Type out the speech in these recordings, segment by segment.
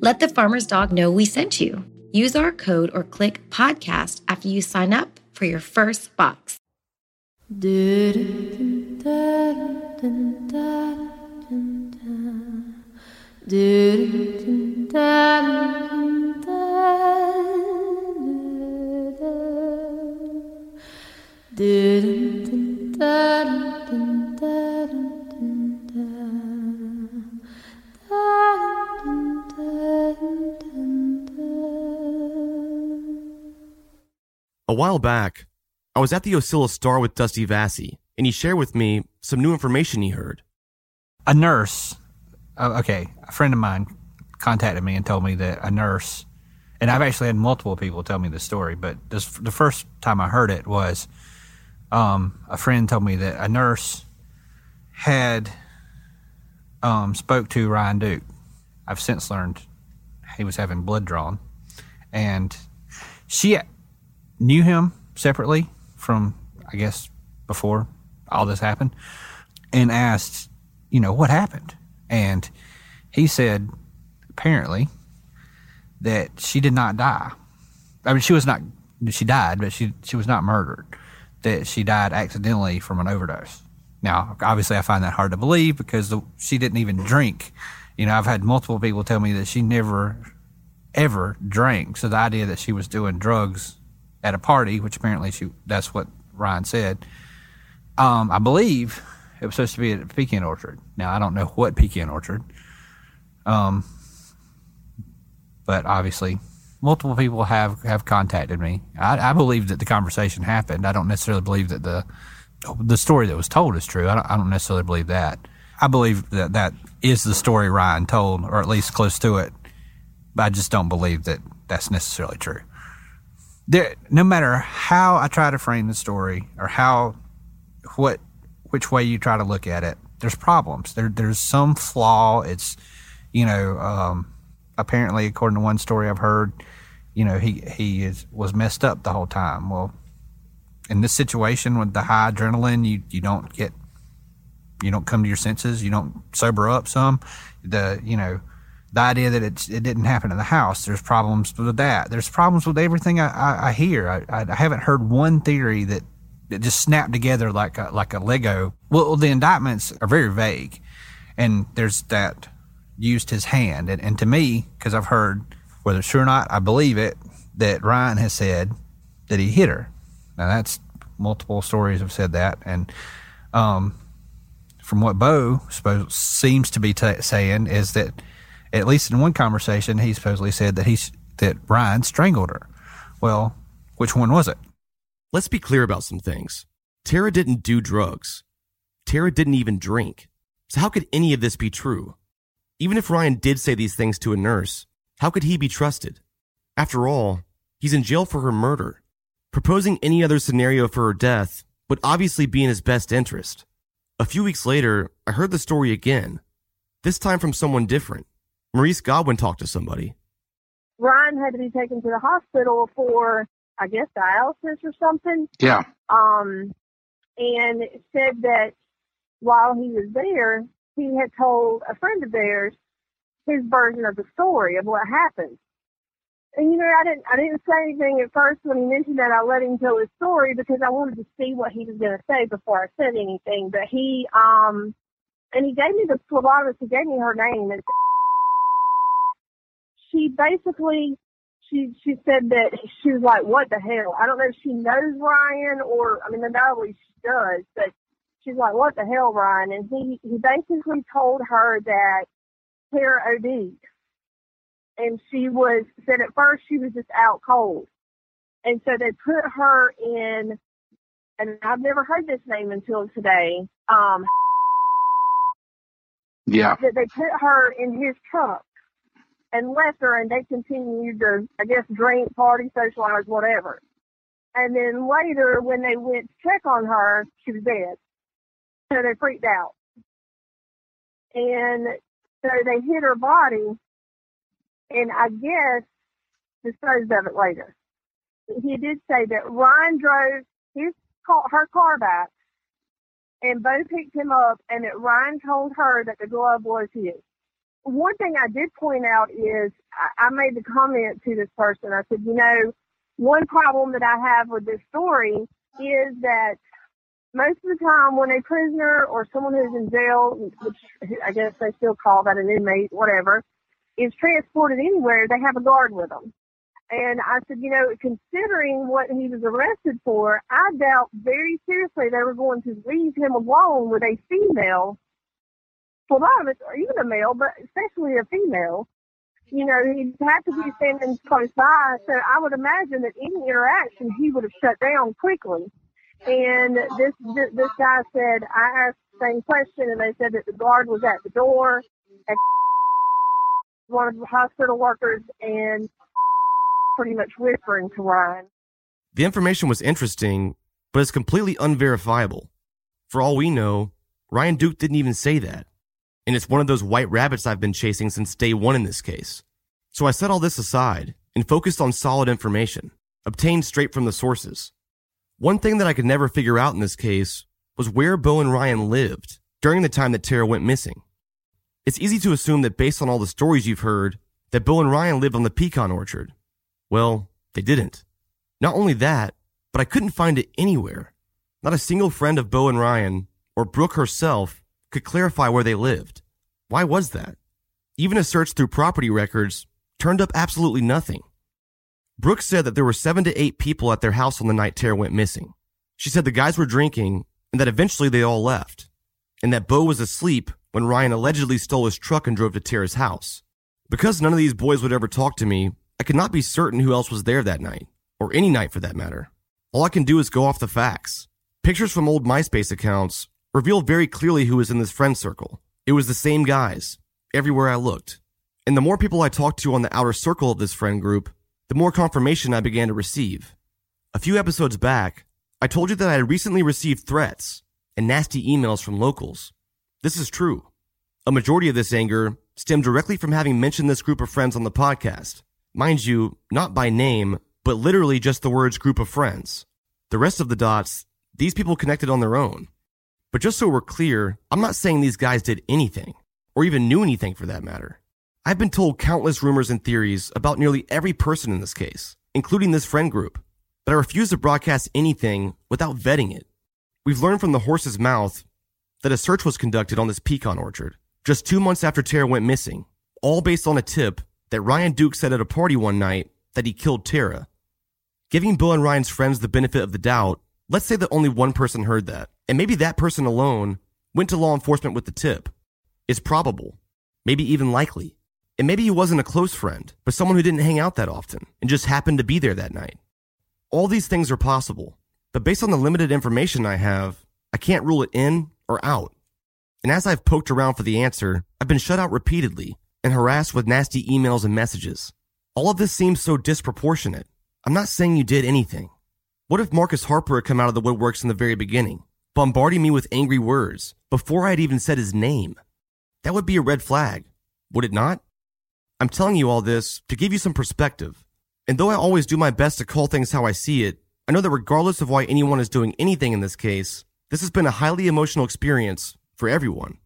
Let the farmer's dog know we sent you. Use our code or click podcast after you sign up for your first box. A while back, I was at the Ocilla Star with Dusty Vassy, and he shared with me some new information he heard. a nurse, uh, okay, a friend of mine contacted me and told me that a nurse, and I've actually had multiple people tell me this story, but this, the first time I heard it was um, a friend told me that a nurse had um, spoke to Ryan Duke. I've since learned he was having blood drawn, and she knew him separately from, I guess, before all this happened, and asked, you know, what happened? And he said, apparently, that she did not die. I mean, she was not, she died, but she, she was not murdered. That she died accidentally from an overdose. Now, obviously, I find that hard to believe because the, she didn't even drink. You know, I've had multiple people tell me that she never, ever drank. So the idea that she was doing drugs at a party, which apparently she, that's what Ryan said, um, I believe it was supposed to be at Pecan Orchard. Now I don't know what Pecan Orchard. Um, but obviously, multiple people have have contacted me. I, I believe that the conversation happened. I don't necessarily believe that the the story that was told is true. I don't, I don't necessarily believe that. I believe that that is the story Ryan told, or at least close to it. But I just don't believe that that's necessarily true. There, no matter how I try to frame the story or how what which way you try to look at it, there's problems. There, there's some flaw. It's, you know, um, apparently according to one story I've heard, you know, he he is was messed up the whole time. Well, in this situation with the high adrenaline, you you don't get, you don't come to your senses. You don't sober up some. The you know, the idea that it it didn't happen in the house. There's problems with that. There's problems with everything I I, I hear. I, I haven't heard one theory that that just snapped together like a, like a Lego. Well, the indictments are very vague, and there's that used his hand, and, and to me, because I've heard whether it's true or not, I believe it that Ryan has said that he hit her. Now that's multiple stories have said that, and um, from what Bo suppose seems to be t- saying is that at least in one conversation he supposedly said that he's that Ryan strangled her. Well, which one was it? Let's be clear about some things. Tara didn't do drugs. Tara didn't even drink. So how could any of this be true? Even if Ryan did say these things to a nurse, how could he be trusted? After all, he's in jail for her murder. Proposing any other scenario for her death would obviously be in his best interest. A few weeks later, I heard the story again, this time from someone different. Maurice Godwin talked to somebody. Ryan had to be taken to the hospital for, I guess, dialysis or something. Yeah. Um, and said that while he was there, he had told a friend of theirs his version of the story of what happened. And you know, I didn't, I didn't say anything at first when he mentioned that. I let him tell his story because I wanted to see what he was going to say before I said anything. But he, um, and he gave me the phlebotomist. He gave me her name. And she basically, she she said that she was like, "What the hell?" I don't know if she knows Ryan or I mean, undoubtedly she does, but she's like, "What the hell, Ryan?" And he he basically told her that Tara OD'd, and she was said at first she was just out cold, and so they put her in, and I've never heard this name until today. Um, Yeah. that they put her in his truck and left her and they continued to, I guess, drink, party, socialize, whatever. And then later when they went to check on her, she was dead. So they freaked out. And so they hid her body and I guess disposed of it later. He did say that Ryan drove his car, her car back and Bo picked him up and that Ryan told her that the glove was his. One thing I did point out is I, I made the comment to this person. I said, you know, one problem that I have with this story is that most of the time when a prisoner or someone who's in jail, which I guess they still call that an inmate, whatever, is transported anywhere, they have a guard with them. And I said, you know, considering what he was arrested for, I doubt very seriously they were going to leave him alone with a female. For a lot of us, or even a male, but especially a female. You know, he'd have to be standing close by. So I would imagine that any interaction he would have shut down quickly. And this this, this guy said, I asked the same question, and they said that the guard was at the door, and one of the hospital workers, and pretty much whispering to Ryan. The information was interesting, but it's completely unverifiable. For all we know, Ryan Duke didn't even say that. And it's one of those white rabbits I've been chasing since day one in this case. So I set all this aside and focused on solid information, obtained straight from the sources. One thing that I could never figure out in this case was where Bo and Ryan lived during the time that Tara went missing. It's easy to assume that based on all the stories you've heard, that Bo and Ryan lived on the pecan orchard. Well, they didn't. Not only that, but I couldn't find it anywhere. Not a single friend of Bo and Ryan, or Brooke herself, could clarify where they lived. Why was that? Even a search through property records turned up absolutely nothing. Brooke said that there were seven to eight people at their house on the night Tara went missing. She said the guys were drinking and that eventually they all left, and that Bo was asleep when Ryan allegedly stole his truck and drove to Tara's house. Because none of these boys would ever talk to me, I could not be certain who else was there that night, or any night for that matter. All I can do is go off the facts. Pictures from old MySpace accounts reveal very clearly who was in this friend circle. It was the same guys, everywhere I looked. And the more people I talked to on the outer circle of this friend group, the more confirmation I began to receive. A few episodes back, I told you that I had recently received threats and nasty emails from locals. This is true. A majority of this anger stemmed directly from having mentioned this group of friends on the podcast. Mind you, not by name, but literally just the words group of friends. The rest of the dots, these people connected on their own. But just so we're clear, I'm not saying these guys did anything, or even knew anything for that matter. I've been told countless rumors and theories about nearly every person in this case, including this friend group, but I refuse to broadcast anything without vetting it. We've learned from the horse's mouth that a search was conducted on this pecan orchard just two months after Tara went missing, all based on a tip that Ryan Duke said at a party one night that he killed Tara. Giving Bill and Ryan's friends the benefit of the doubt, let's say that only one person heard that, and maybe that person alone went to law enforcement with the tip. It's probable, maybe even likely. And maybe he wasn't a close friend, but someone who didn't hang out that often and just happened to be there that night. All these things are possible, but based on the limited information I have, I can't rule it in or out. And as I've poked around for the answer, I've been shut out repeatedly and harassed with nasty emails and messages. All of this seems so disproportionate. I'm not saying you did anything. What if Marcus Harper had come out of the woodworks in the very beginning, bombarding me with angry words before I had even said his name? That would be a red flag, would it not? I'm telling you all this to give you some perspective. And though I always do my best to call things how I see it, I know that regardless of why anyone is doing anything in this case, this has been a highly emotional experience for everyone.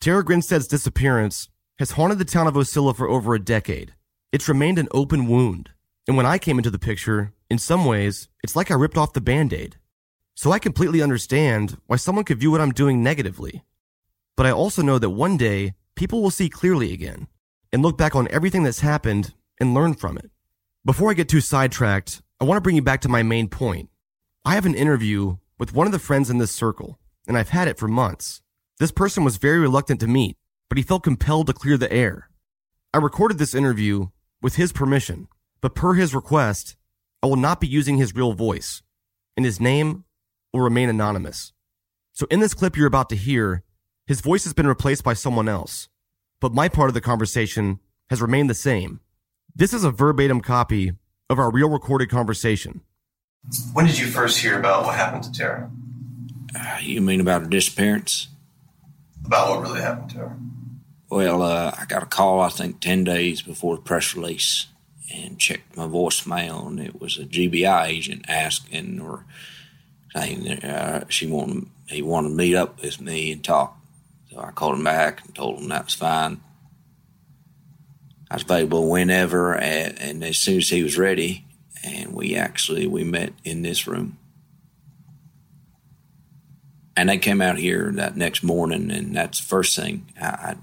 Tara Grinstead's disappearance has haunted the town of Ocilla for over a decade. It's remained an open wound. And when I came into the picture, in some ways, it's like I ripped off the band aid. So I completely understand why someone could view what I'm doing negatively. But I also know that one day, people will see clearly again and look back on everything that's happened and learn from it. Before I get too sidetracked, I want to bring you back to my main point. I have an interview with one of the friends in this circle, and I've had it for months. This person was very reluctant to meet, but he felt compelled to clear the air. I recorded this interview with his permission, but per his request, I will not be using his real voice, and his name will remain anonymous. So in this clip you're about to hear, his voice has been replaced by someone else, but my part of the conversation has remained the same. This is a verbatim copy of our real recorded conversation. When did you first hear about what happened to Tara? Uh, you mean about her disappearance? About what really happened to her? Well, uh, I got a call, I think, 10 days before the press release and checked my voicemail, and it was a GBI agent asking or saying uh, she wanted, he wanted to meet up with me and talk. So I called him back and told him that was fine. I was available whenever, and, and as soon as he was ready, and we actually we met in this room. And they came out here that next morning, and that's the first thing. I, I,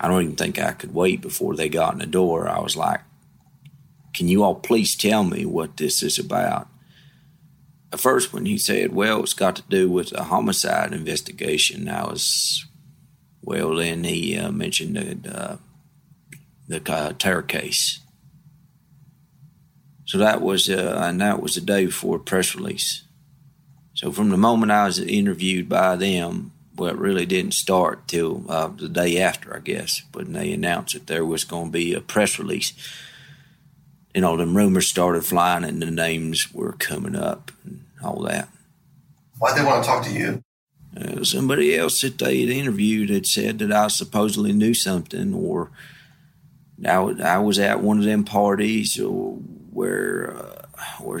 I don't even think I could wait before they got in the door. I was like, "Can you all please tell me what this is about?" At first, when he said, "Well, it's got to do with a homicide investigation," I was, well. Then he uh, mentioned the the uh, Tara case. So that was, uh, and that was the day before press release. So from the moment I was interviewed by them, well, it really didn't start till uh, the day after, I guess, when they announced that there was going to be a press release. You know, the rumors started flying and the names were coming up and all that. Why'd they want to talk to you? Uh, somebody else that they had interviewed had said that I supposedly knew something or I, I was at one of them parties where, uh, where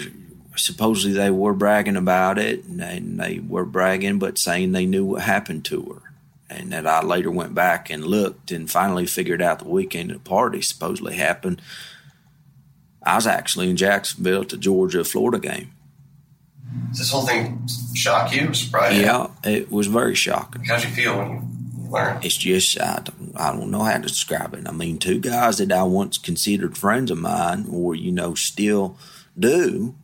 supposedly they were bragging about it and they, and they were bragging but saying they knew what happened to her and that I later went back and looked and finally figured out the weekend the party supposedly happened. I was actually in Jacksonville at the Georgia Florida game. Does this whole thing shock you? Surprise you? Yeah, it was very shocking. How'd you feel when you learned? It's just I I don't know how to describe it. I mean, two guys that I once considered friends of mine, or you know, still do.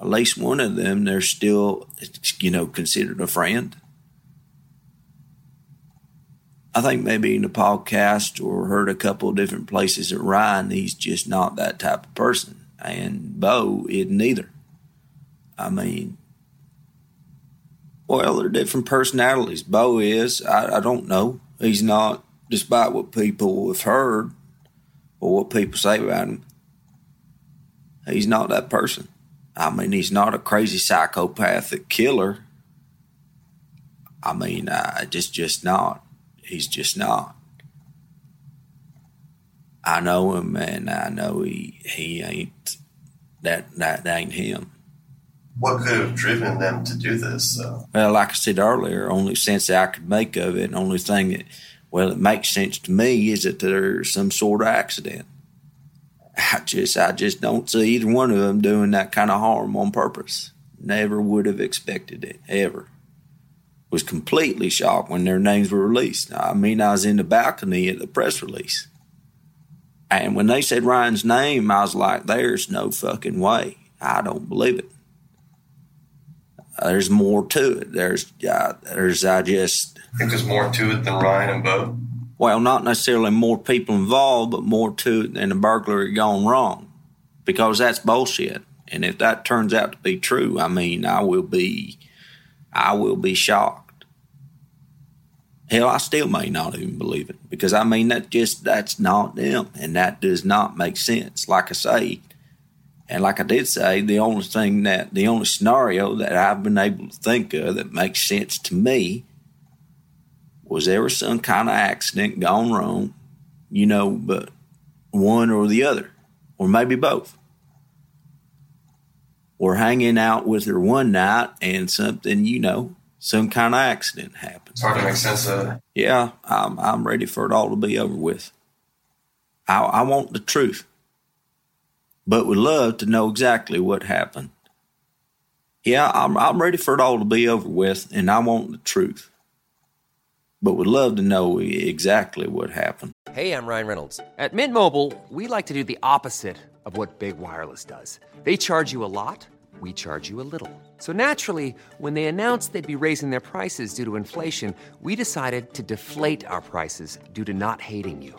At least one of them, they're still, you know, considered a friend. I think maybe in the podcast or heard a couple of different places that Ryan, he's just not that type of person. And Bo isn't either. I mean, well, they're different personalities. Bo is, I, I don't know. He's not, despite what people have heard or what people say about him, he's not that person. I mean, he's not a crazy psychopathic killer. I mean, uh, just just not. He's just not. I know him, and I know he he ain't that that, that ain't him. What could have driven them to do this? Uh? Well, like I said earlier, only sense that I could make of it, only thing that well, it makes sense to me is that there's some sort of accident. I just I just don't see either one of them doing that kind of harm on purpose. Never would have expected it ever. Was completely shocked when their names were released. I mean, I was in the balcony at the press release, and when they said Ryan's name, I was like, "There's no fucking way. I don't believe it." There's more to it. There's uh, there's I just I think there's more to it than Ryan and Bo well, not necessarily more people involved, but more to it than a burglary gone wrong, because that's bullshit. And if that turns out to be true, I mean, I will be, I will be shocked. Hell, I still may not even believe it because I mean that just that's not them, and that does not make sense. Like I say, and like I did say, the only thing that the only scenario that I've been able to think of that makes sense to me was there was some kind of accident gone wrong, you know, but one or the other, or maybe both. Or hanging out with her one night and something, you know, some kind of accident happened. It's hard to make sense of it. Yeah, I'm, I'm ready for it all to be over with. I, I want the truth, but would love to know exactly what happened. Yeah, I'm, I'm ready for it all to be over with, and I want the truth but would love to know exactly what happened. Hey, I'm Ryan Reynolds. At Mint Mobile, we like to do the opposite of what Big Wireless does. They charge you a lot, we charge you a little. So naturally, when they announced they'd be raising their prices due to inflation, we decided to deflate our prices due to not hating you.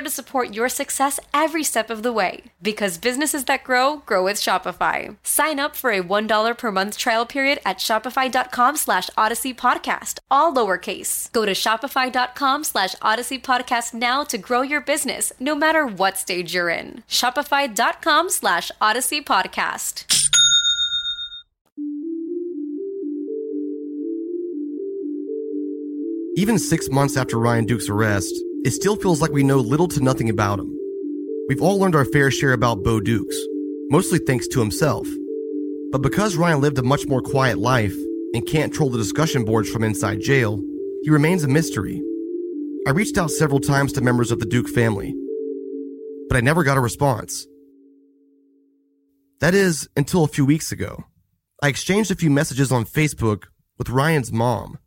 to support your success every step of the way. Because businesses that grow, grow with Shopify. Sign up for a $1 per month trial period at shopify.com slash odyssey podcast, all lowercase. Go to shopify.com slash odyssey podcast now to grow your business, no matter what stage you're in. Shopify.com slash odyssey podcast. Even six months after Ryan Duke's arrest, it still feels like we know little to nothing about him. We've all learned our fair share about Bo Dukes, mostly thanks to himself. But because Ryan lived a much more quiet life and can't troll the discussion boards from inside jail, he remains a mystery. I reached out several times to members of the Duke family, but I never got a response. That is, until a few weeks ago. I exchanged a few messages on Facebook with Ryan's mom,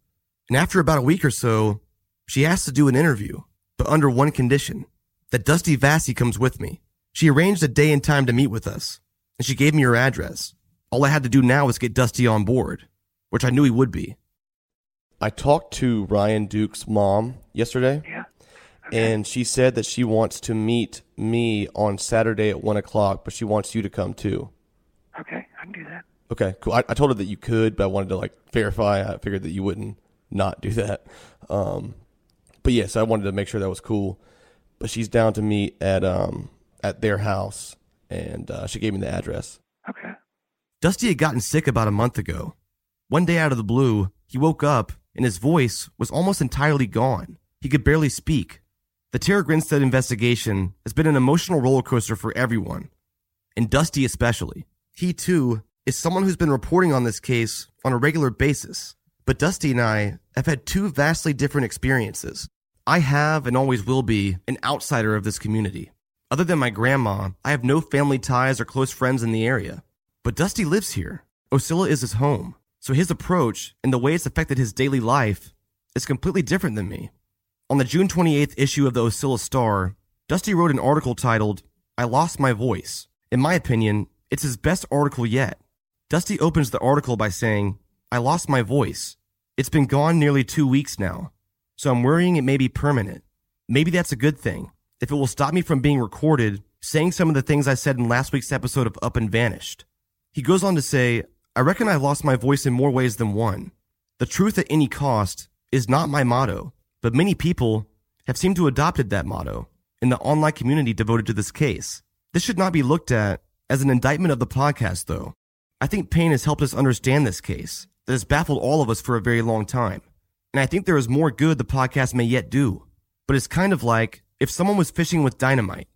and after about a week or so, she asked to do an interview, but under one condition that Dusty Vassy comes with me. She arranged a day and time to meet with us, and she gave me her address. All I had to do now was get Dusty on board, which I knew he would be. I talked to Ryan Duke's mom yesterday. Yeah. And she said that she wants to meet me on Saturday at one o'clock, but she wants you to come too. Okay, I can do that. Okay, cool. I, I told her that you could, but I wanted to like verify. I figured that you wouldn't not do that. Um, but yes, I wanted to make sure that was cool. But she's down to meet at um at their house, and uh, she gave me the address. Okay. Dusty had gotten sick about a month ago. One day out of the blue, he woke up and his voice was almost entirely gone. He could barely speak. The Tara Grinstead investigation has been an emotional roller coaster for everyone, and Dusty especially. He too is someone who's been reporting on this case on a regular basis. But Dusty and I have had two vastly different experiences. I have and always will be an outsider of this community. Other than my grandma, I have no family ties or close friends in the area. But Dusty lives here. Ocilla is his home. So his approach and the way it's affected his daily life is completely different than me. On the June 28th issue of the Ocilla Star, Dusty wrote an article titled, I Lost My Voice. In my opinion, it's his best article yet. Dusty opens the article by saying, I lost my voice. It's been gone nearly two weeks now, so I'm worrying it may be permanent. Maybe that's a good thing, if it will stop me from being recorded saying some of the things I said in last week's episode of Up and Vanished. He goes on to say, I reckon I lost my voice in more ways than one. The truth at any cost is not my motto, but many people have seemed to adopted that motto in the online community devoted to this case. This should not be looked at as an indictment of the podcast, though. I think Payne has helped us understand this case that has baffled all of us for a very long time. And I think there is more good the podcast may yet do. But it's kind of like if someone was fishing with dynamite.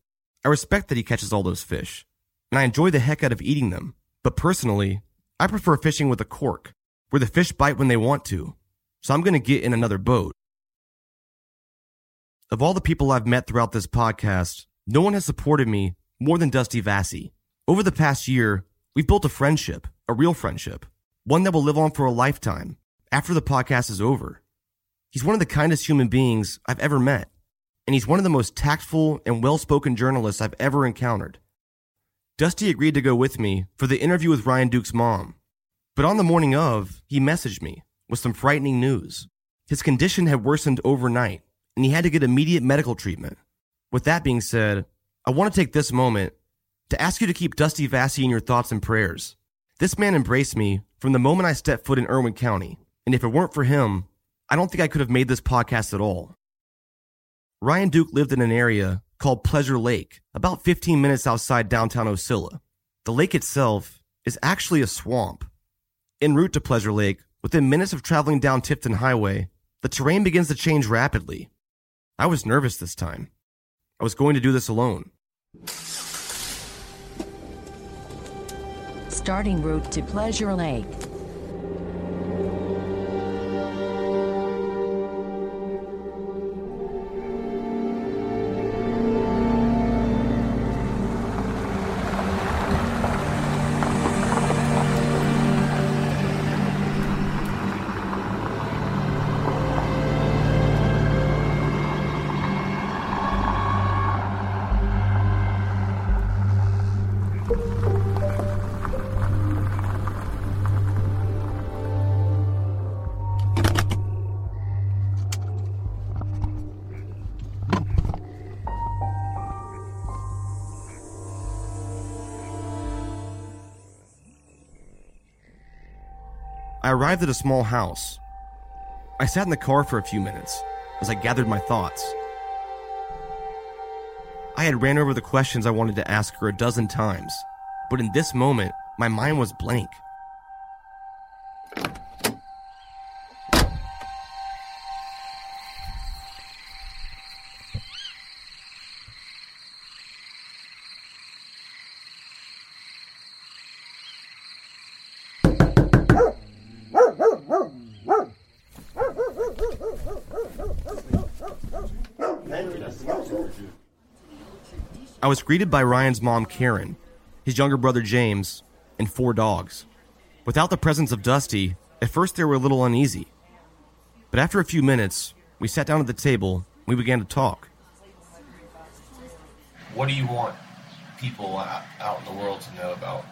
I respect that he catches all those fish, and I enjoy the heck out of eating them. But personally, I prefer fishing with a cork, where the fish bite when they want to. So I'm going to get in another boat. Of all the people I've met throughout this podcast, no one has supported me more than Dusty Vassy. Over the past year, we've built a friendship, a real friendship, one that will live on for a lifetime after the podcast is over. He's one of the kindest human beings I've ever met. and he's one of the most tactful and well spoken journalists I've ever encountered. Dusty agreed to go with me for the interview with Ryan Duke's mom, but on the morning of, he messaged me with some frightening news. His condition had worsened overnight, and he had to get immediate medical treatment. With that being said, I want to take this moment to ask you to keep Dusty Vassy in your thoughts and prayers. This man embraced me from the moment I stepped foot in Irwin County, and if it weren't for him, I don't think I could have made this podcast at all. Ryan Duke lived in an area called Pleasure Lake, about 15 minutes outside downtown Ocilla. The lake itself is actually a swamp. En route to Pleasure Lake, within minutes of traveling down Tifton Highway, the terrain begins to change rapidly. I was nervous this time. I was going to do this alone. Starting route to Pleasure Lake. I arrived at a small house. I sat in the car for a few minutes as I gathered my thoughts. I had ran over the questions I wanted to ask her a dozen times, but in this moment, my mind was blank. I was greeted by Ryan's mom, Karen, his younger brother, James, and four dogs. Without the presence of Dusty, at first they were a little uneasy. But after a few minutes, we sat down at the table and we began to talk. What do you want people out, out in the world to know about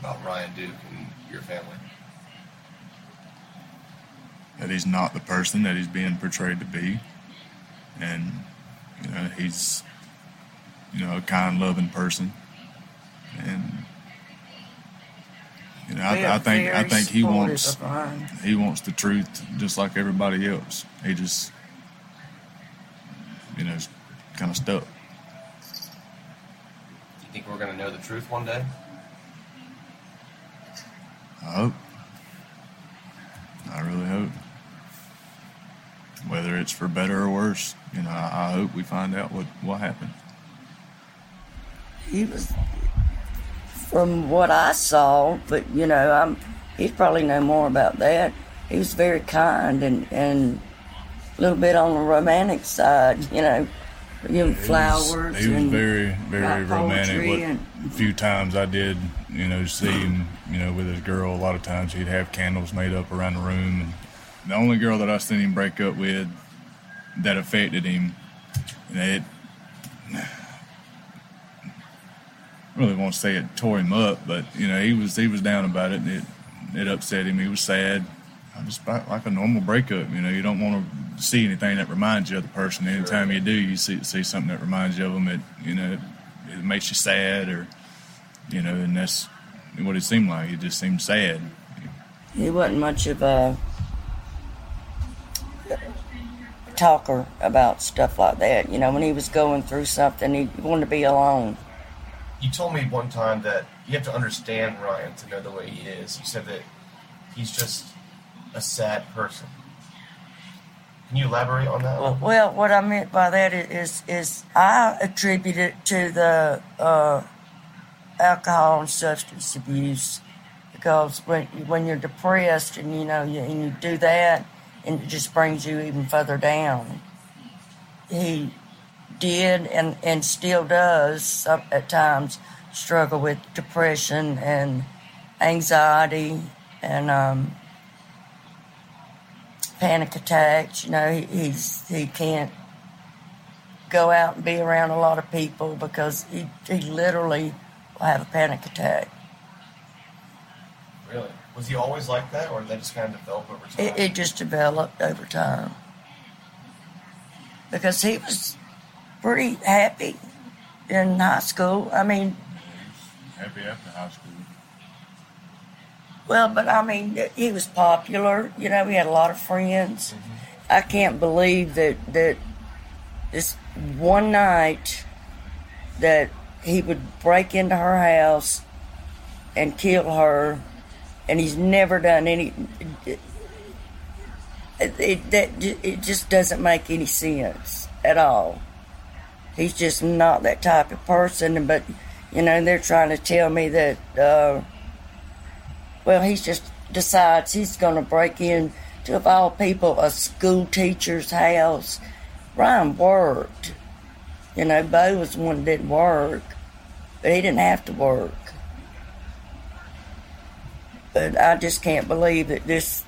about Ryan Duke and your family? That he's not the person that he's being portrayed to be, and you know he's you know a kind, loving person, and you know I, I think I think he wants he wants the truth just like everybody else. He just you know is kind of stuck. Do you think we're going to know the truth one day? I hope. I really hope. Whether it's for better or worse, you know, I, I hope we find out what, what happened. He was, from what I saw, but you know, I'm. He'd probably know more about that. He was very kind and and a little bit on the romantic side, you know, giving flowers. He was, he was very, very romantic. What and- few times I did, you know, see him, you know, with his girl. A lot of times he'd have candles made up around the room. And the only girl that I seen him break up with that affected him, and it really won't say it tore him up, but you know, he was he was down about it. And it it upset him. He was sad. Just like a normal breakup, you know. You don't want to see anything that reminds you of the person. Anytime you do, you see see something that reminds you of them. It you know, it makes you sad, or you know, and that's what it seemed like. He just seemed sad. He wasn't much of a talker about stuff like that. You know, when he was going through something, he wanted to be alone. You told me one time that you have to understand Ryan to know the way he is. You said that he's just a sad person. Can you elaborate on that? Well, well, what I meant by that is is I attribute it to the uh, alcohol and substance abuse because when when you're depressed and you know you, and you do that and it just brings you even further down. He did and and still does some, at times struggle with depression and anxiety and um, panic attacks. You know, he, he's he can't go out and be around a lot of people because he, he literally will have a panic attack. Really? Was he always like that, or did that just kind of develop over time? It, it just developed over time. Because he was pretty happy in high school. I mean, Happy after high school. well, but I mean, he was popular. You know, he had a lot of friends. Mm-hmm. I can't believe that that this one night that he would break into her house and kill her, and he's never done any. It, it, that, it just doesn't make any sense at all. He's just not that type of person. But you know, they're trying to tell me that. Uh, well, he just decides he's going to break in to, of all people, a school teacher's house. Ryan worked. You know, Bo was the one that didn't work, but he didn't have to work. But I just can't believe that this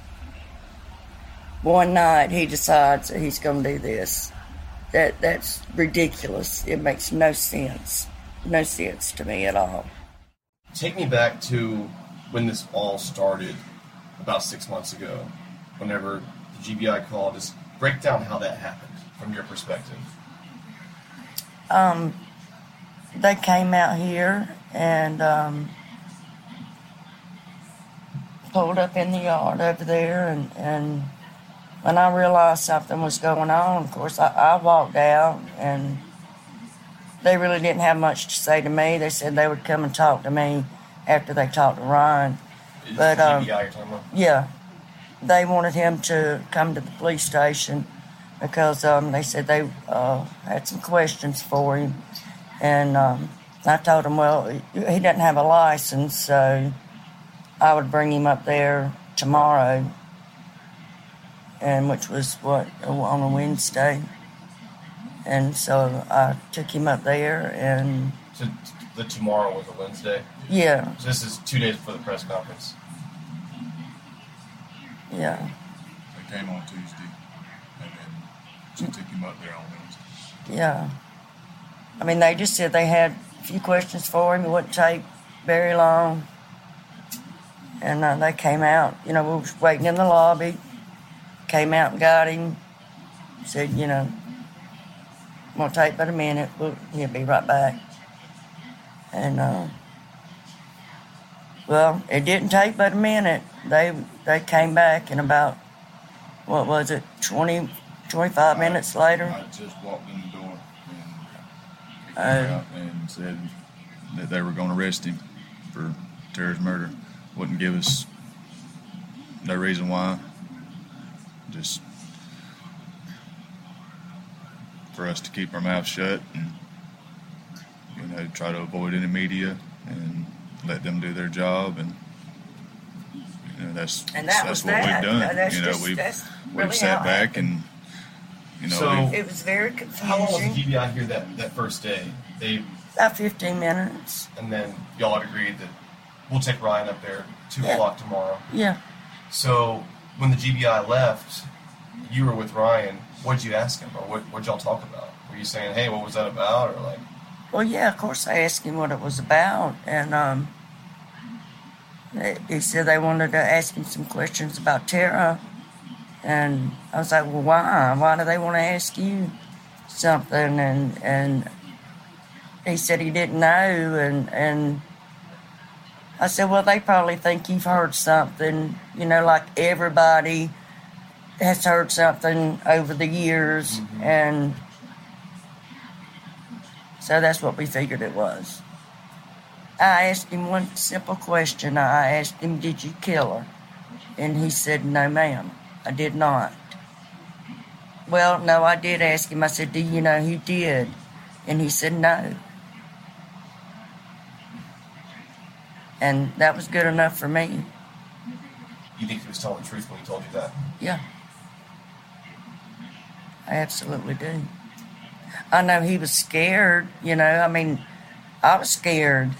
one night he decides that he's going to do this. That that's ridiculous. It makes no sense. No sense to me at all. Take me back to when this all started about six months ago, whenever the GBI called. Just break down how that happened from your perspective. Um, they came out here and um, pulled up in the yard over there, and, and when I realized something was going on, of course, I, I walked out, and they really didn't have much to say to me. They said they would come and talk to me after they talked to Ryan. Is But the um, you're about? yeah, they wanted him to come to the police station because um, they said they uh, had some questions for him, and um, I told him, well, he he doesn't have a license, so I would bring him up there tomorrow, and which was what on a Wednesday, and so I took him up there, and So the tomorrow was a Wednesday. yeah, So this is two days before the press conference. yeah. They came on Tuesday, and then she took him up there on Wednesday. Yeah. I mean, they just said they had a few questions for him. It wouldn't take very long. And uh, they came out. You know, we was waiting in the lobby. Came out and got him. Said, you know, won't take but a minute. We'll, he'll be right back. And, uh, well, it didn't take but a minute. They they came back in about, what was it, 20, 25 minutes later? I just walked in the door and out and said that they were going to arrest him for Tara's murder. Wouldn't give us no reason why. Just for us to keep our mouths shut and you know try to avoid any media and let them do their job and you know that's And that that's was what that. we've done. That's you know just- we've we've really sat back and you know So- It was very confusing. How long was the confusing. GBI here that, that first day? They About 15 minutes. and then y'all had agreed that we'll take Ryan up there two Yeah. o'clock tomorrow. Yeah. So when the GBI left, you were with Ryan. What'd you ask him, or what what y'all talk about? Were you saying, "Hey, what was that about?" Or like, Well, yeah, of course, I asked him what it was about. And um, he said they wanted to ask him some questions about Tara. And I was like, well, why? Why do they want to ask you something? And, and he said he didn't know. And, and I said, well, they probably think you've heard something, you know, like everybody has heard something over the years. Mm-hmm. And so that's what we figured it was. I asked him one simple question. I asked him, Did you kill her? And he said, No, ma'am, I did not. Well, no, I did ask him. I said, Do you know who did? And he said, No. And that was good enough for me. you think he was telling the truth when he told you that? Yeah. I absolutely do. I know he was scared, you know. I mean, I was scared.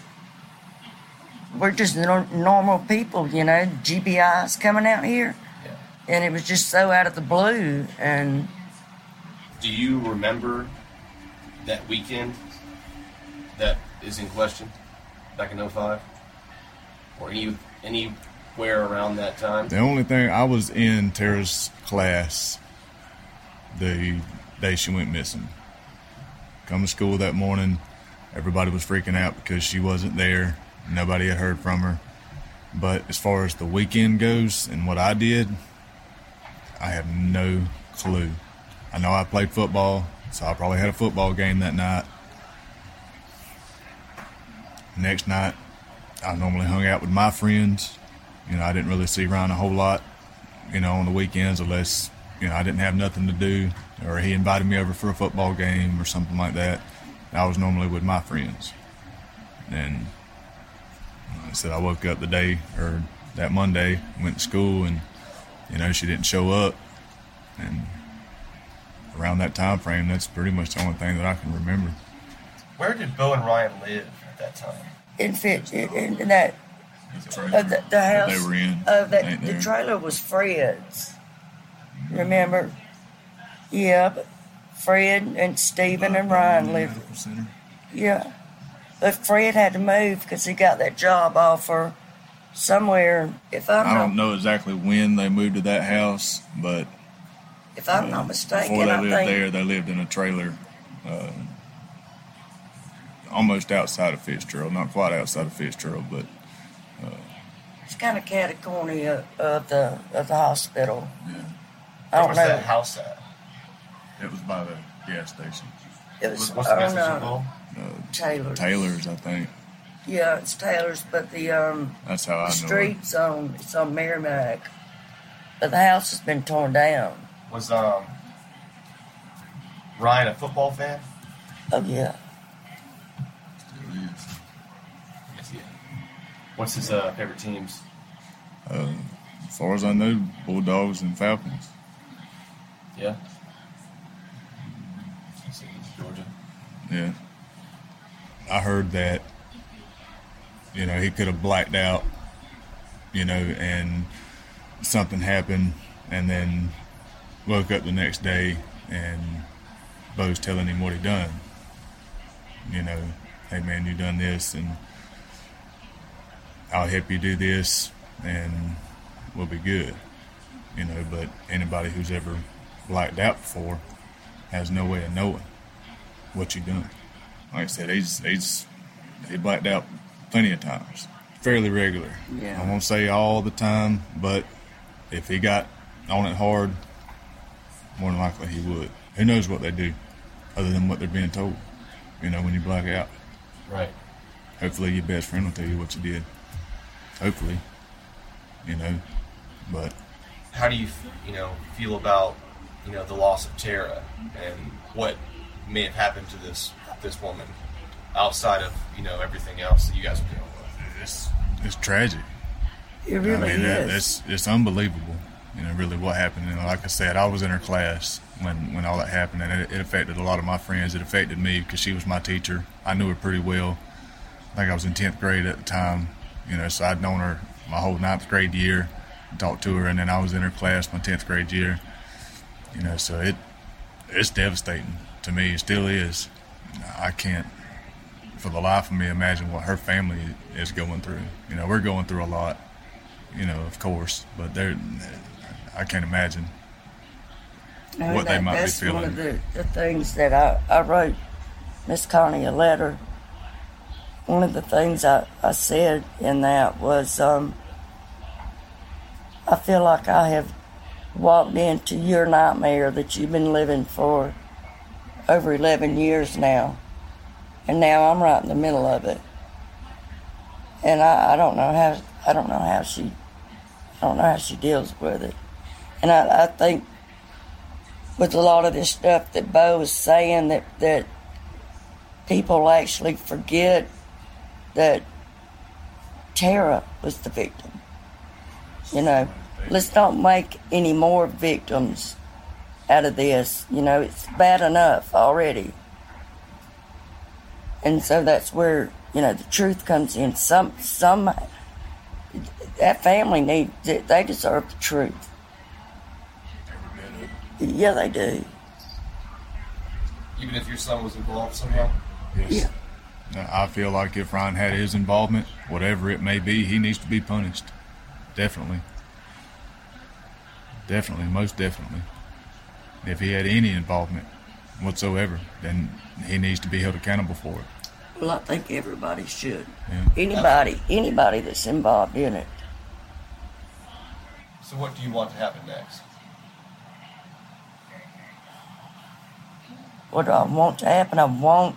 We're just nor- normal people, you know. GBI's coming out here. And it was just so out of the blue. And Do you remember that weekend that is in question back in 05? Or any anywhere around that time? The only thing I was in Tara's class the day she went missing. Come to school that morning, everybody was freaking out because she wasn't there. Nobody had heard from her. But as far as the weekend goes and what I did, I have no clue. I know I played football, so I probably had a football game that night. Next night, I normally hung out with my friends. You know, I didn't really see Ryan a whole lot, you know, on the weekends unless, you know, I didn't have nothing to do or he invited me over for a football game or something like that. I was normally with my friends. And I said, I woke up the day or that Monday, went to school, and, you know, she didn't show up. And around that time frame, that's pretty much the only thing that I can remember. Where did Bo and Ryan live at that time? In fit in, in that uh, the, the house. they were in. Uh, that the trailer was Fred's. Remember? Yeah, but Fred and Stephen and Ryan lived. Yeah, but Fred had to move because he got that job offer somewhere. If I'm I not, don't know exactly when they moved to that house, but if I'm uh, not mistaken, before they I lived think there, they lived in a trailer uh, almost outside of Fitzgerald. Not quite outside of Fitzgerald, but it's kind of catty-corny of, of the of the hospital. Yeah, I don't was know. that house at? it was by the gas station. It was What's the gas on, station uh. Taylor's. Taylor's, I think. Yeah, it's Taylor's, but the um That's how I the know it. streets on it's on Merrimack, but the house has been torn down. Was um Ryan a football fan? Oh yeah, Yes, he is. What's his uh, favorite teams? Uh, as far as I know, Bulldogs and Falcons. Yeah. Georgia. Yeah. I heard that, you know, he could have blacked out, you know, and something happened, and then woke up the next day and Bo's telling him what he done. You know, hey man, you done this, and I'll help you do this, and we'll be good. You know, but anybody who's ever blacked out before has no way of knowing what you done. Like I said, he's he's he blacked out plenty of times, fairly regular. Yeah. I won't say all the time, but if he got on it hard, more than likely he would. Who knows what they do, other than what they're being told. You know, when you black out. Right. Hopefully, your best friend will tell you what you did. Hopefully, you know, but How do you, you know, feel about, you know, the loss of Tara and what may have happened to this this woman outside of, you know, everything else that you guys are dealing with? it's it's tragic. it really I mean, that, is. it's it's unbelievable. You know, really what happened. And like I said, I was in her class when when all that happened, and it, it affected a lot of my friends. It affected me because she was my teacher. I knew her pretty well. I think I was in tenth grade at the time. You know, so I'd known her my whole ninth grade year. Talked to her, and then I was in her class my tenth grade year. You know, so it it's devastating to me. It still is. I can't, for the life of me, imagine what her family is going through. You know, we're going through a lot you know, of course, but they're, I can't imagine No, what they might be feeling. that's one of the, the things that I, I wrote Miss Connie a letter. One of the things I, I said in that was um, I feel like I have walked into your nightmare that you've been living for over 11 years now. And now I'm right in the middle of it. And I, I don't know how I don't know how she I don't know how she deals with it. And I, I think with a lot of this stuff that Bo is saying that that people actually forget that Tara was the victim. You know, let's not make any more victims out of this. You know, it's bad enough already. And so that's where, you know, the truth comes in. Some some that family need they deserve the truth. Yeah, they do. even if your son was involved somehow. Yes. I feel like if Ryan had his involvement, whatever it may be, he needs to be punished. Definitely. Definitely, most definitely. If he had any involvement whatsoever, then he needs to be held accountable for it. Well, I think everybody should. Yeah. Anybody, anybody that's involved in it. So, what do you want to happen next? What do I want to happen? I want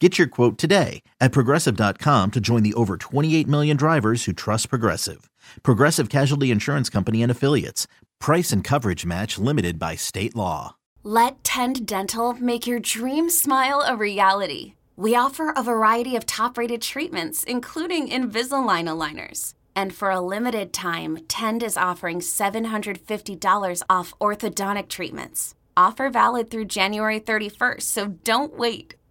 Get your quote today at progressive.com to join the over 28 million drivers who trust Progressive. Progressive Casualty Insurance Company and Affiliates. Price and coverage match limited by state law. Let Tend Dental make your dream smile a reality. We offer a variety of top rated treatments, including Invisalign aligners. And for a limited time, Tend is offering $750 off orthodontic treatments. Offer valid through January 31st, so don't wait.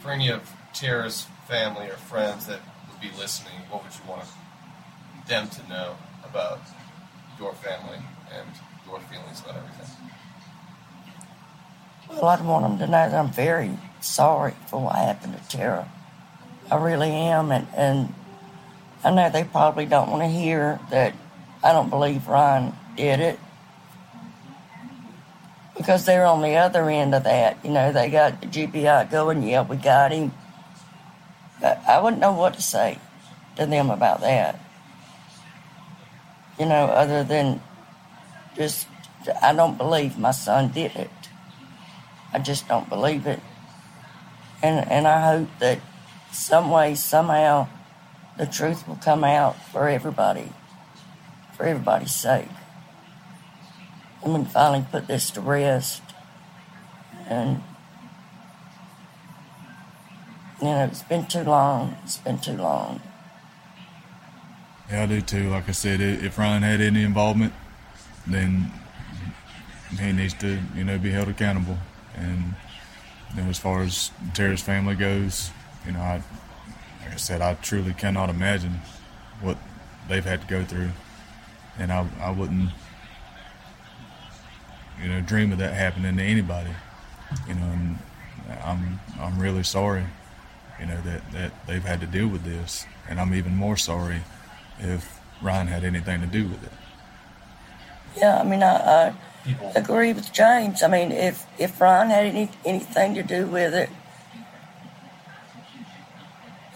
For any of Tara's family or friends that would be listening, what would you want them to know about your family and your feelings about everything? Well, I want them to know that I'm very sorry for what happened to Tara. I really am, and, and I know they probably don't want to hear that I don't believe Ryan did it because they're on the other end of that. You know, they got the GBI going, yeah, we got him. But I wouldn't know what to say to them about that. You know, other than just, I don't believe my son did it. I just don't believe it. And, and I hope that some way, somehow, the truth will come out for everybody, for everybody's sake. And we finally put this to rest. And, you know, it's been too long. It's been too long. Yeah, I do too. Like I said, if Ryan had any involvement, then he needs to, you know, be held accountable. And you know, as far as Terry's family goes, you know, I, like I said, I truly cannot imagine what they've had to go through, and I, I wouldn't, you know, dream of that happening to anybody. You know, and I'm, I'm really sorry, you know, that that they've had to deal with this, and I'm even more sorry if Ryan had anything to do with it. Yeah, I mean, I, I agree with James. I mean, if if Ron had any anything to do with it,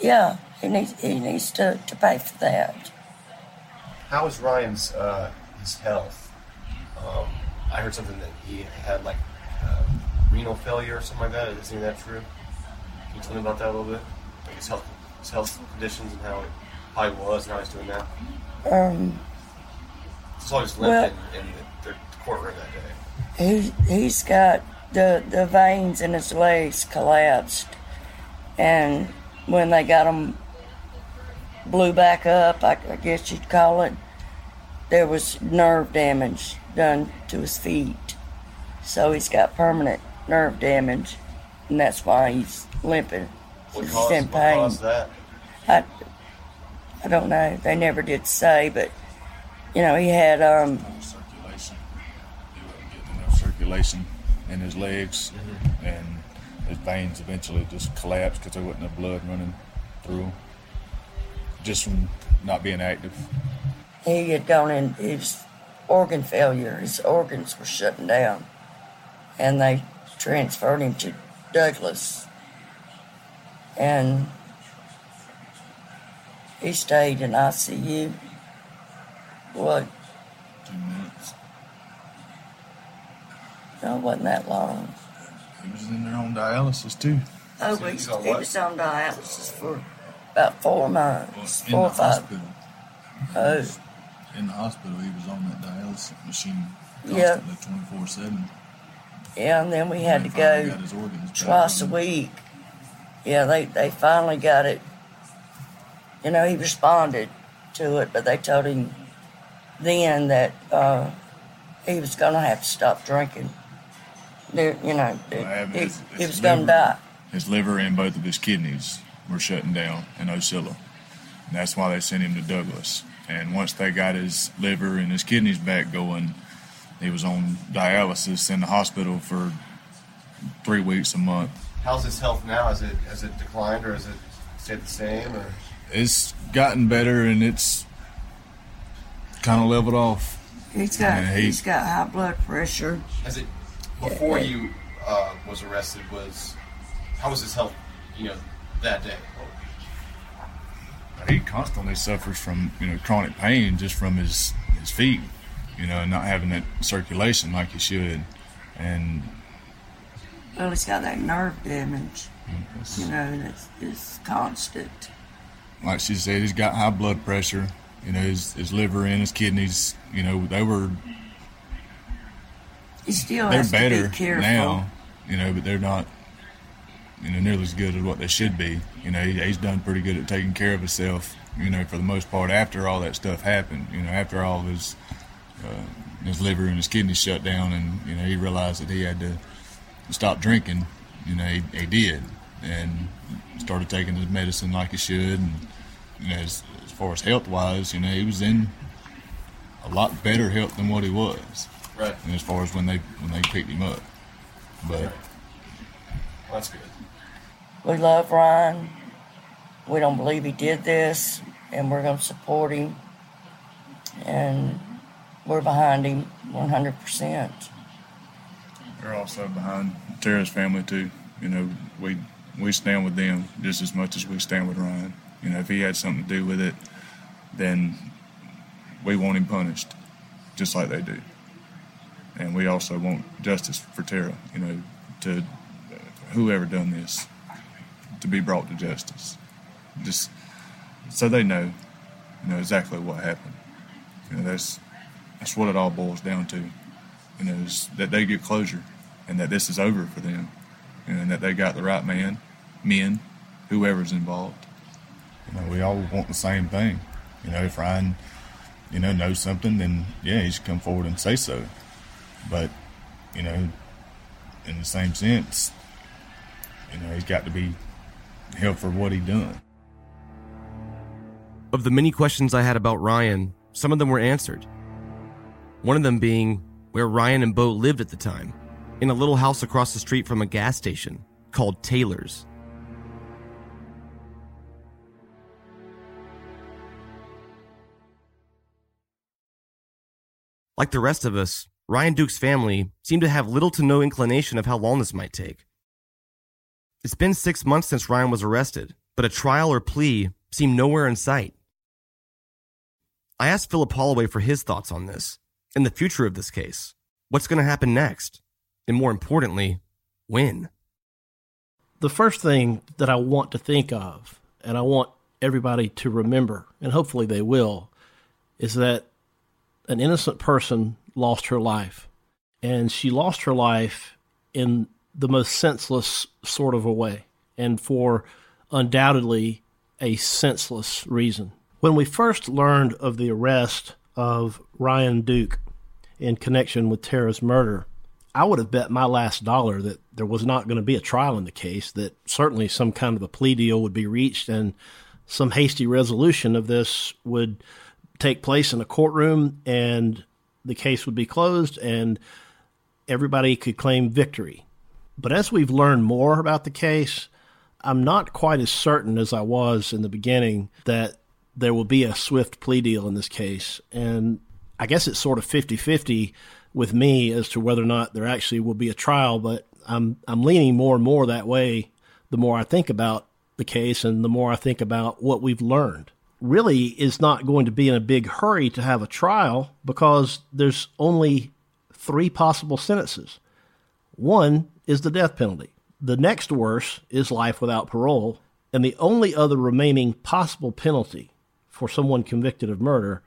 yeah, he needs he needs to, to pay for that. How is Ryan's uh, his health? Um, I heard something that he had like uh, renal failure or something like that. Is any that true? Can you tell me about that a little bit? Like his health, his health conditions and how, it, how he was and how he's doing now. Um, Just always Well- limping in the, the courtroom that day. he he's got the the veins in his legs collapsed, and when they got him blew back up, I, I guess you'd call it. There was nerve damage done to his feet. So he's got permanent nerve damage, and that's why he's limping. What he's caused, in what pain. caused that? I, I don't know. They never did say, but you know, he had um, circulation. He wasn't getting enough circulation in his legs, and his veins eventually just collapsed because there wasn't enough blood running through 'em. Just from not being active. he had gone in his organ failure. His organs were shutting down, and they transferred him to Douglas, and he stayed in ICU. What? Two months. No, it wasn't that long. He was in there on dialysis too. Oh, So he, he was on dialysis for about four months, In four or five. hospital. Oh, In the hospital, he was on that dialysis machine constantly, twenty four seven. yeah, and then we had to And go got his organs back twice a week. Yeah, they, they finally got it. You know, he responded to it, but they told him then that uh, he was going to have to stop drinking. There, you know, that he, His- he his was going to die. His liver and both of his kidneys were shutting down in Ocilla. And that's why they sent him to Douglas. And once they got his liver and his kidneys back going, he was on dialysis in the hospital for three weeks a month. How's his health now? Has it has it declined or has it stayed the same? Or It's gotten better and it's kind of leveled off. He's got he- he's got high blood pressure. has it before you uh, was arrested? Was how was his health? You know, that day. He constantly suffers from you know chronic pain just from his his feet, you know, not having that circulation like he should, and Well, he's got that nerve damage. You know, and it's, it's constant. like she said, he's got high blood pressure. You know, his his liver and his kidneys, you know, they were He still they're better be careful. now, you know, but they're not you know nearly as good as what they should be. You know, he, he's done pretty good at taking care of himself. You know, for the most part, after all that stuff happened, you know, after all his uh, his liver and his kidneys shut down, and you know, he realized that he had to stop drinking. You know, he, he did, and started taking his medicine like he should. And you know, as, as far as health wise, you know, he was in a lot better health than what he was. Right. And as far as when they when they picked him up, but Well, that's good. We love Ryan. We don't believe he did this, and we're going to support him. And we're behind him 100%. We're also behind Tara's family too. You know, we we stand with them just as much as we stand with Ryan. You know, if he had something to do with it, then we want him punished, just like they do. And we also want justice for Tara. You know, to whoever done this to be brought to justice, just so they know, you know exactly what happened. You know, that's that's what it all boils down to you know, is that they get closure and that this is over for them you know, and that they got the right man, men, whoever's involved. You know, we all want the same thing. You know, if Ryan, you know, knows something, then yeah, he should come forward and say so. But, you know, in the same sense, you know, he's got to be held for what he done. Of the many questions I had about Ryan, some of them were answered. One of them being where Ryan and Bo lived at the time, in a little house across the street from a gas station called Taylor's. Like the rest of us, Ryan Duke's family seemed to have little to no inclination of how long this might take. It's been six months since Ryan was arrested, but a trial or plea seemed nowhere in sight. I asked Philip Holloway for his thoughts on this and the future of this case. What's going to happen next? And more importantly, when? the first thing that I want to think of, and I want everybody to remember, and hopefully they will, is that an innocent person lost her life. And she lost her life in the most senseless sort of a way, and for undoubtedly a senseless reason. When we first learned of the arrest of Ryan Duke in connection with Tara's murder, I would have bet my last dollar that there was not going to be a trial in the case, that certainly some kind of a plea deal would be reached and some hasty resolution of this would take place in a courtroom and the case would be closed and everybody could claim victory. But as we've learned more about the case, I'm not quite as certain as I was in the beginning that there will be a swift plea deal in this case. And I guess it's sort of 50 50 with me as to whether or not there actually will be a trial, but I'm, I'm leaning more and more that way the more I think about the case and the more I think about what we've learned. Really is not going to be in a big hurry to have a trial because there's only three possible sentences. One is the death penalty. The next worst is life without parole. And the only other remaining possible penalty for someone convicted of murder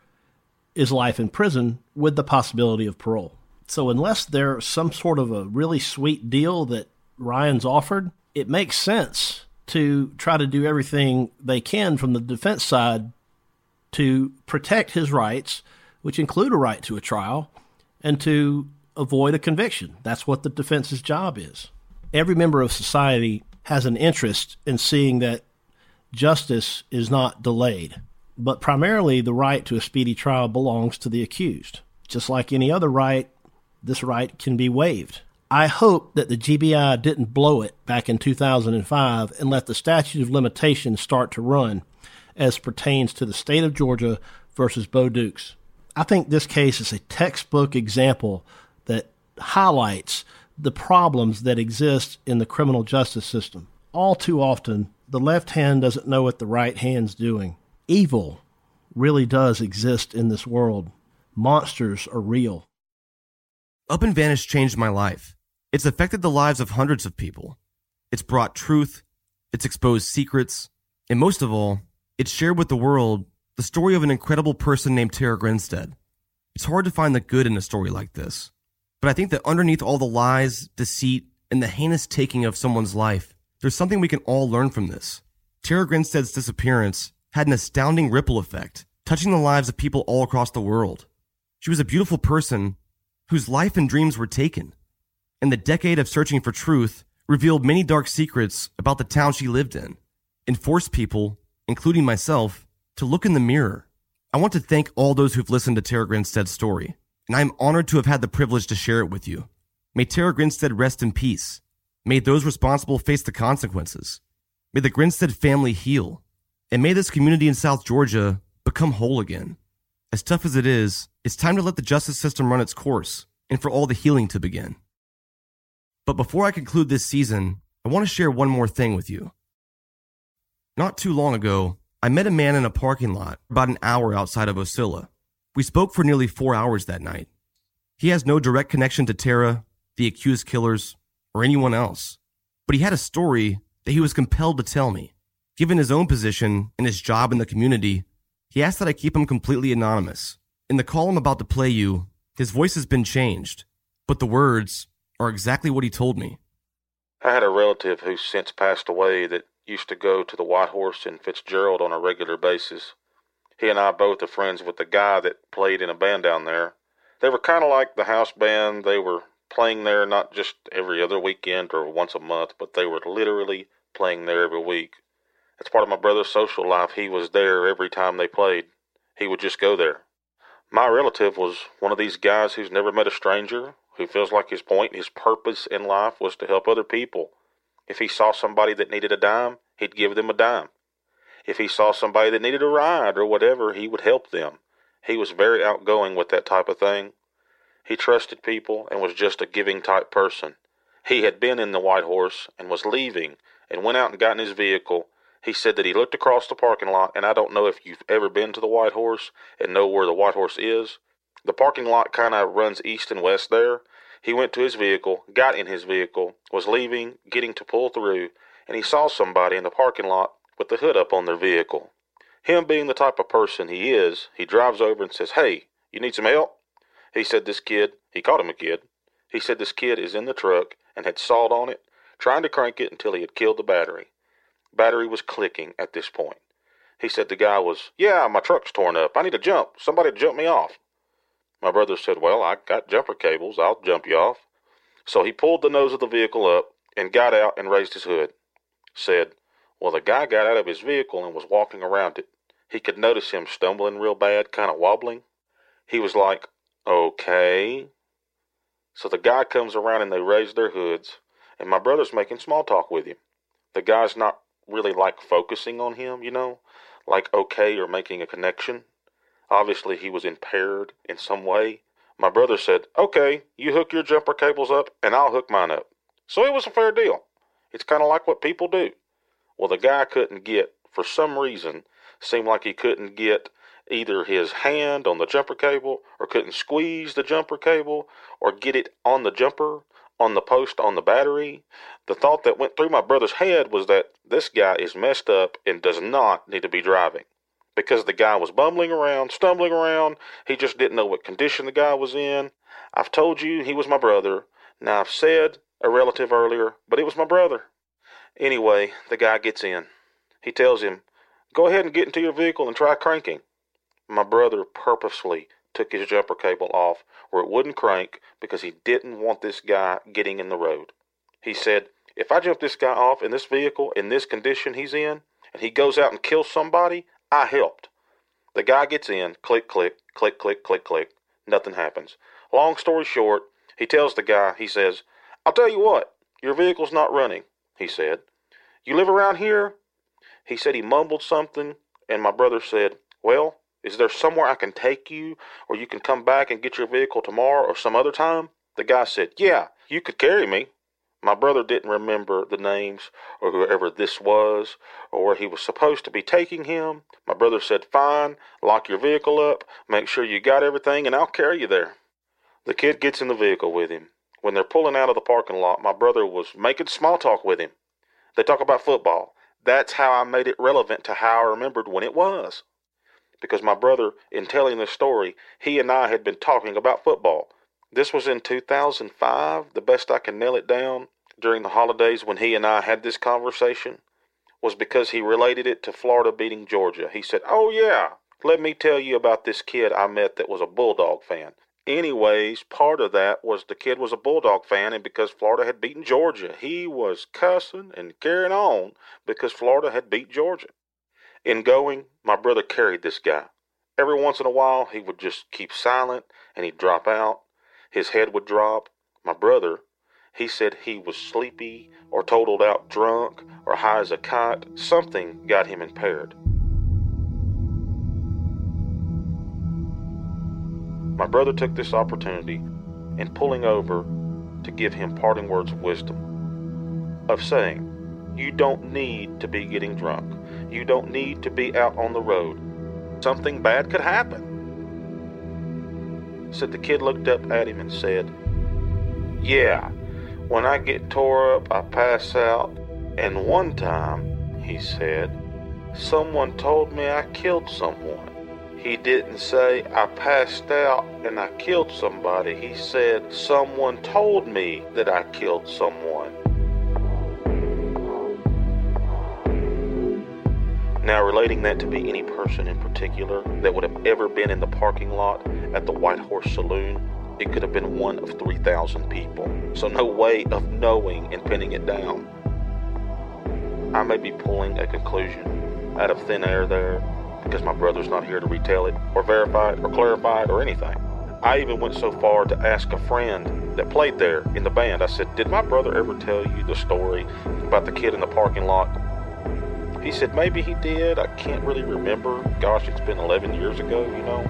is life in prison with the possibility of parole. So, unless there's some sort of a really sweet deal that Ryan's offered, it makes sense to try to do everything they can from the defense side to protect his rights, which include a right to a trial, and to avoid a conviction. That's what the defense's job is. Every member of society has an interest in seeing that justice is not delayed, but primarily the right to a speedy trial belongs to the accused. Just like any other right, this right can be waived. I hope that the GBI didn't blow it back in 2005 and let the statute of limitations start to run as pertains to the state of Georgia versus Bo Dukes. I think this case is a textbook example highlights the problems that exist in the criminal justice system. All too often, the left hand doesn't know what the right hand's doing. Evil really does exist in this world. Monsters are real. Up and Vanished changed my life. It's affected the lives of hundreds of people. It's brought truth, it's exposed secrets, and most of all, it's shared with the world the story of an incredible person named Tara Grinstead. It's hard to find the good in a story like this, but I think that underneath all the lies, deceit, and the heinous taking of someone's life, there's something we can all learn from this. Tara Grinstead's disappearance had an astounding ripple effect, touching the lives of people all across the world. She was a beautiful person whose life and dreams were taken, and the decade of searching for truth revealed many dark secrets about the town she lived in and forced people, including myself, to look in the mirror. I want to thank all those who've listened to Tara Grinstead's story, and I am honored to have had the privilege to share it with you. May Tara Grinstead rest in peace. May those responsible face the consequences. May the Grinstead family heal. And may this community in South Georgia become whole again. As tough as it is, it's time to let the justice system run its course and for all the healing to begin. But before I conclude this season, I want to share one more thing with you. Not too long ago, I met a man in a parking lot about an hour outside of Ocilla. We spoke for nearly four hours that night. He has no direct connection to Tara, the accused killers, or anyone else, but he had a story that he was compelled to tell me. Given his own position and his job in the community, he asked that I keep him completely anonymous. In the call I'm about to play you, his voice has been changed, but the words are exactly what he told me. I had a relative who's since passed away that used to go to the White Horse in Fitzgerald on a regular basis. He and I both are friends with the guy that played in a band down there. They were kind of like the house band. They were playing there not just every other weekend or once a month, but they were literally playing there every week. It's part of my brother's social life. He was there every time they played. He would just go there. My relative was one of these guys who's never met a stranger, who feels like his point, his purpose in life was to help other people. If he saw somebody that needed a dime, he'd give them a dime. If he saw somebody that needed a ride or whatever, he would help them. He was very outgoing with that type of thing. He trusted people and was just a giving type person. He had been in the White Horse and was leaving and went out and got in his vehicle. He said that he looked across the parking lot, and I don't know if you've ever been to the White Horse and know where the White Horse is. The parking lot kind of runs east and west there. He went to his vehicle, got in his vehicle, was leaving, getting to pull through, and he saw somebody in the parking lot with the hood up on their vehicle. Him being the type of person he is, he drives over and says, Hey, you need some help? He said this kid, he called him a kid, he said this kid is in the truck and had sawed on it, trying to crank it until he had killed the battery. Battery was clicking at this point. He said the guy was, Yeah, my truck's torn up. I need to jump. Somebody jump me off. My brother said, Well, I got jumper cables. I'll jump you off. So he pulled the nose of the vehicle up and got out and raised his hood. Said, Well, the guy got out of his vehicle and was walking around it. He could notice him stumbling real bad, kind of wobbling. He was like, Okay. So the guy comes around and they raise their hoods, and my brother's making small talk with him. The guy's not really like focusing on him, you know, like okay or making a connection. Obviously, he was impaired in some way. My brother said, Okay, you hook your jumper cables up, and I'll hook mine up. So it was a fair deal. It's kind of like what people do. Well, the guy couldn't get, for some reason, seemed like he couldn't get either his hand on the jumper cable or couldn't squeeze the jumper cable or get it on the jumper on the post on the battery. The thought that went through my brother's head was that this guy is messed up and does not need to be driving. Because the guy was bumbling around, stumbling around, he just didn't know what condition the guy was in. I've told you he was my brother. Now I've said a relative earlier, but it was my brother. Anyway, the guy gets in. He tells him, Go ahead and get into your vehicle and try cranking. My brother purposefully took his jumper cable off where it wouldn't crank because he didn't want this guy getting in the road. He said, If I jump this guy off in this vehicle in this condition he's in, and he goes out and kills somebody, I helped. The guy gets in, click, click, click, click, click, click. Nothing happens. Long story short, he tells the guy, he says, I'll tell you what, your vehicle's not running, he said. You live around here? He said he mumbled something, and my brother said, Well, is there somewhere I can take you, or you can come back and get your vehicle tomorrow or some other time? The guy said, Yeah, you could carry me. My brother didn't remember the names or whoever this was or where he was supposed to be taking him. My brother said, Fine, lock your vehicle up, make sure you got everything, and I'll carry you there. The kid gets in the vehicle with him. When they're pulling out of the parking lot, my brother was making small talk with him. They talk about football. That's how I made it relevant to how I remembered when it was. Because my brother, in telling the story, he and I had been talking about football. This was in 2005, the best I can nail it down, during the holidays when he and I had this conversation, was because he related it to Florida beating Georgia. He said, Oh, yeah, let me tell you about this kid I met that was a Bulldog fan. Anyways, part of that was the kid was a Bulldog fan, and because Florida had beaten Georgia, he was cussing and carrying on because Florida had beat Georgia. In going, my brother carried this guy. Every once in a while, he would just keep silent and he'd drop out. His head would drop. My brother, he said he was sleepy or totaled out drunk or high as a kite. Something got him impaired. My brother took this opportunity in pulling over to give him parting words of wisdom, of saying, You don't need to be getting drunk. You don't need to be out on the road. Something bad could happen. Said the kid looked up at him and said, Yeah, when I get tore up, I pass out. And one time, he said, someone told me I killed someone. He didn't say I passed out and I killed somebody. He said someone told me that I killed someone. Now, relating that to be any person in particular that would have ever been in the parking lot at the White Horse Saloon, it could have been one of 3,000 people. So, no way of knowing and pinning it down. I may be pulling a conclusion out of thin air there, because my brother's not here to retell it, or verify it, or clarify it, or anything. I even went so far to ask a friend that played there in the band. I said, Did my brother ever tell you the story about the kid in the parking lot? He said, Maybe he did. I can't really remember. Gosh, it's been 11 years ago, you know?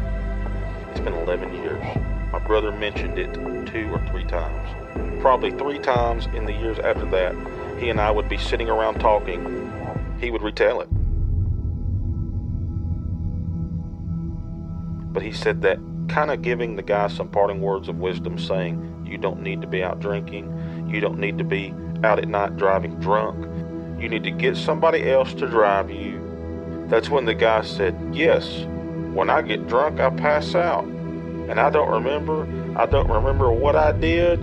It's been 11 years. My brother mentioned it two or three times. Probably three times in the years after that, he and I would be sitting around talking. He would retell it. But he said that kind of giving the guy some parting words of wisdom, saying, You don't need to be out drinking. You don't need to be out at night driving drunk. You need to get somebody else to drive you. That's when the guy said, Yes, when I get drunk, I pass out. And I don't remember, I don't remember what I did.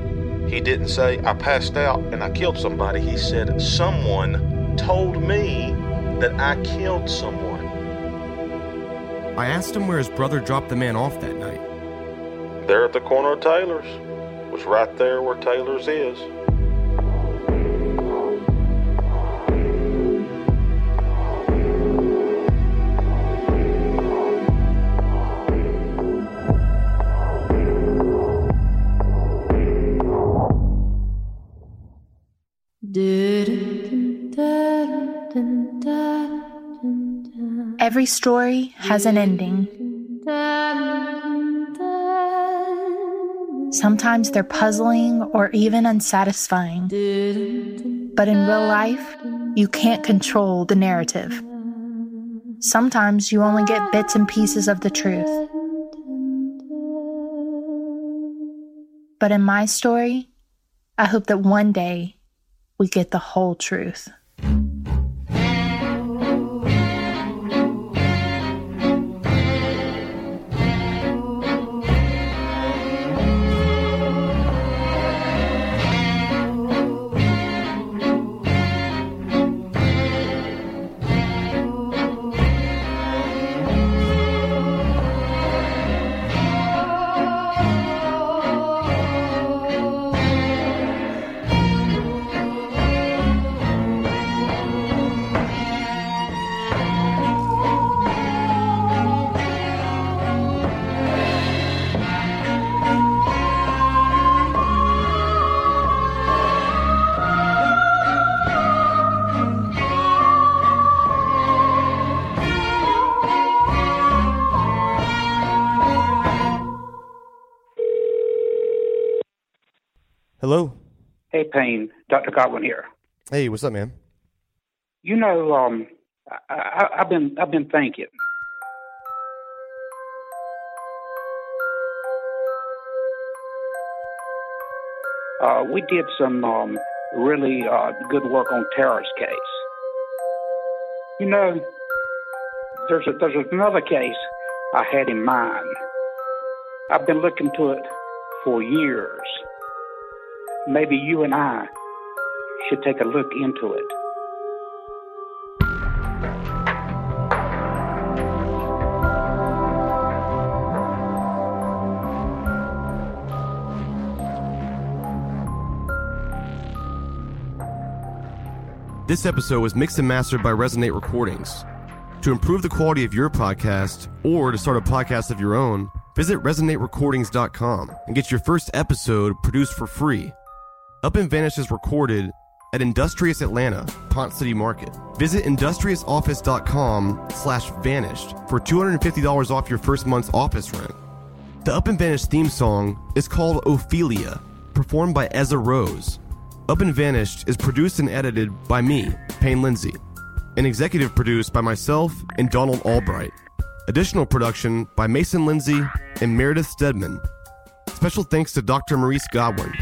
He didn't say, I passed out and I killed somebody. He said, Someone told me that I killed someone. I asked him where his brother dropped the man off that night. There at the corner of Taylor's. Was right there where Taylor's is. Every story has an ending. Sometimes they're puzzling or even unsatisfying. But in real life, you can't control the narrative. Sometimes you only get bits and pieces of the truth. But in my story, I hope that one day we get the whole truth. Payne. Dr. Godwin here. Hey, what's up, man? You know, um, I, I've been I've been thinking. Uh, we did some um, really uh, good work on Tara's case. You know, there's a, there's another case I had in mind. I've been looking to it for years. Maybe you and I should take a look into it. This episode was mixed and mastered by Resonate Recordings. To improve the quality of your podcast or to start a podcast of your own, visit resonaterecordings.com and get your first episode produced for free. Up and Vanished is recorded at Industrious Atlanta, Ponce City Market. Visit industriousoffice.com slash vanished for $250 off your first month's office rent. The Up and Vanished theme song is called Ophelia, performed by Ezra Rose. Up and Vanished is produced and edited by me, Payne Lindsey, and executive produced by myself and Donald Albright. Additional production by Mason Lindsey and Meredith Stedman. Special thanks to Dr. Maurice Godwin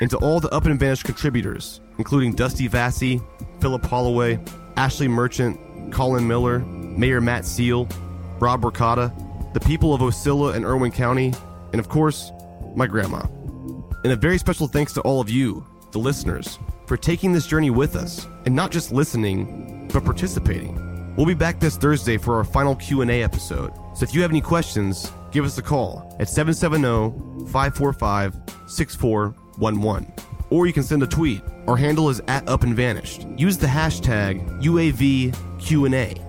and to all the Up and Vanished contributors, including Dusty Vassy, Philip Holloway, Ashley Merchant, Colin Miller, Mayor Matt Seal, Rob Ricotta, the people of Ocilla and Irwin County, and of course, my grandma. And a very special thanks to all of you, the listeners, for taking this journey with us and not just listening, but participating. We'll be back this Thursday for our final Q&A episode. So if you have any questions, give us a call at 770-545-6411. Or you can send a tweet. Our handle is at Up and Vanished. Use the hashtag UAVQA.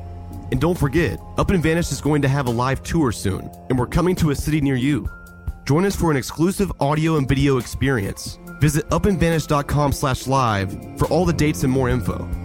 And don't forget, Up and Vanished is going to have a live tour soon, and we're coming to a city near you. Join us for an exclusive audio and video experience. Visit upandvanished.com slash live for all the dates and more info.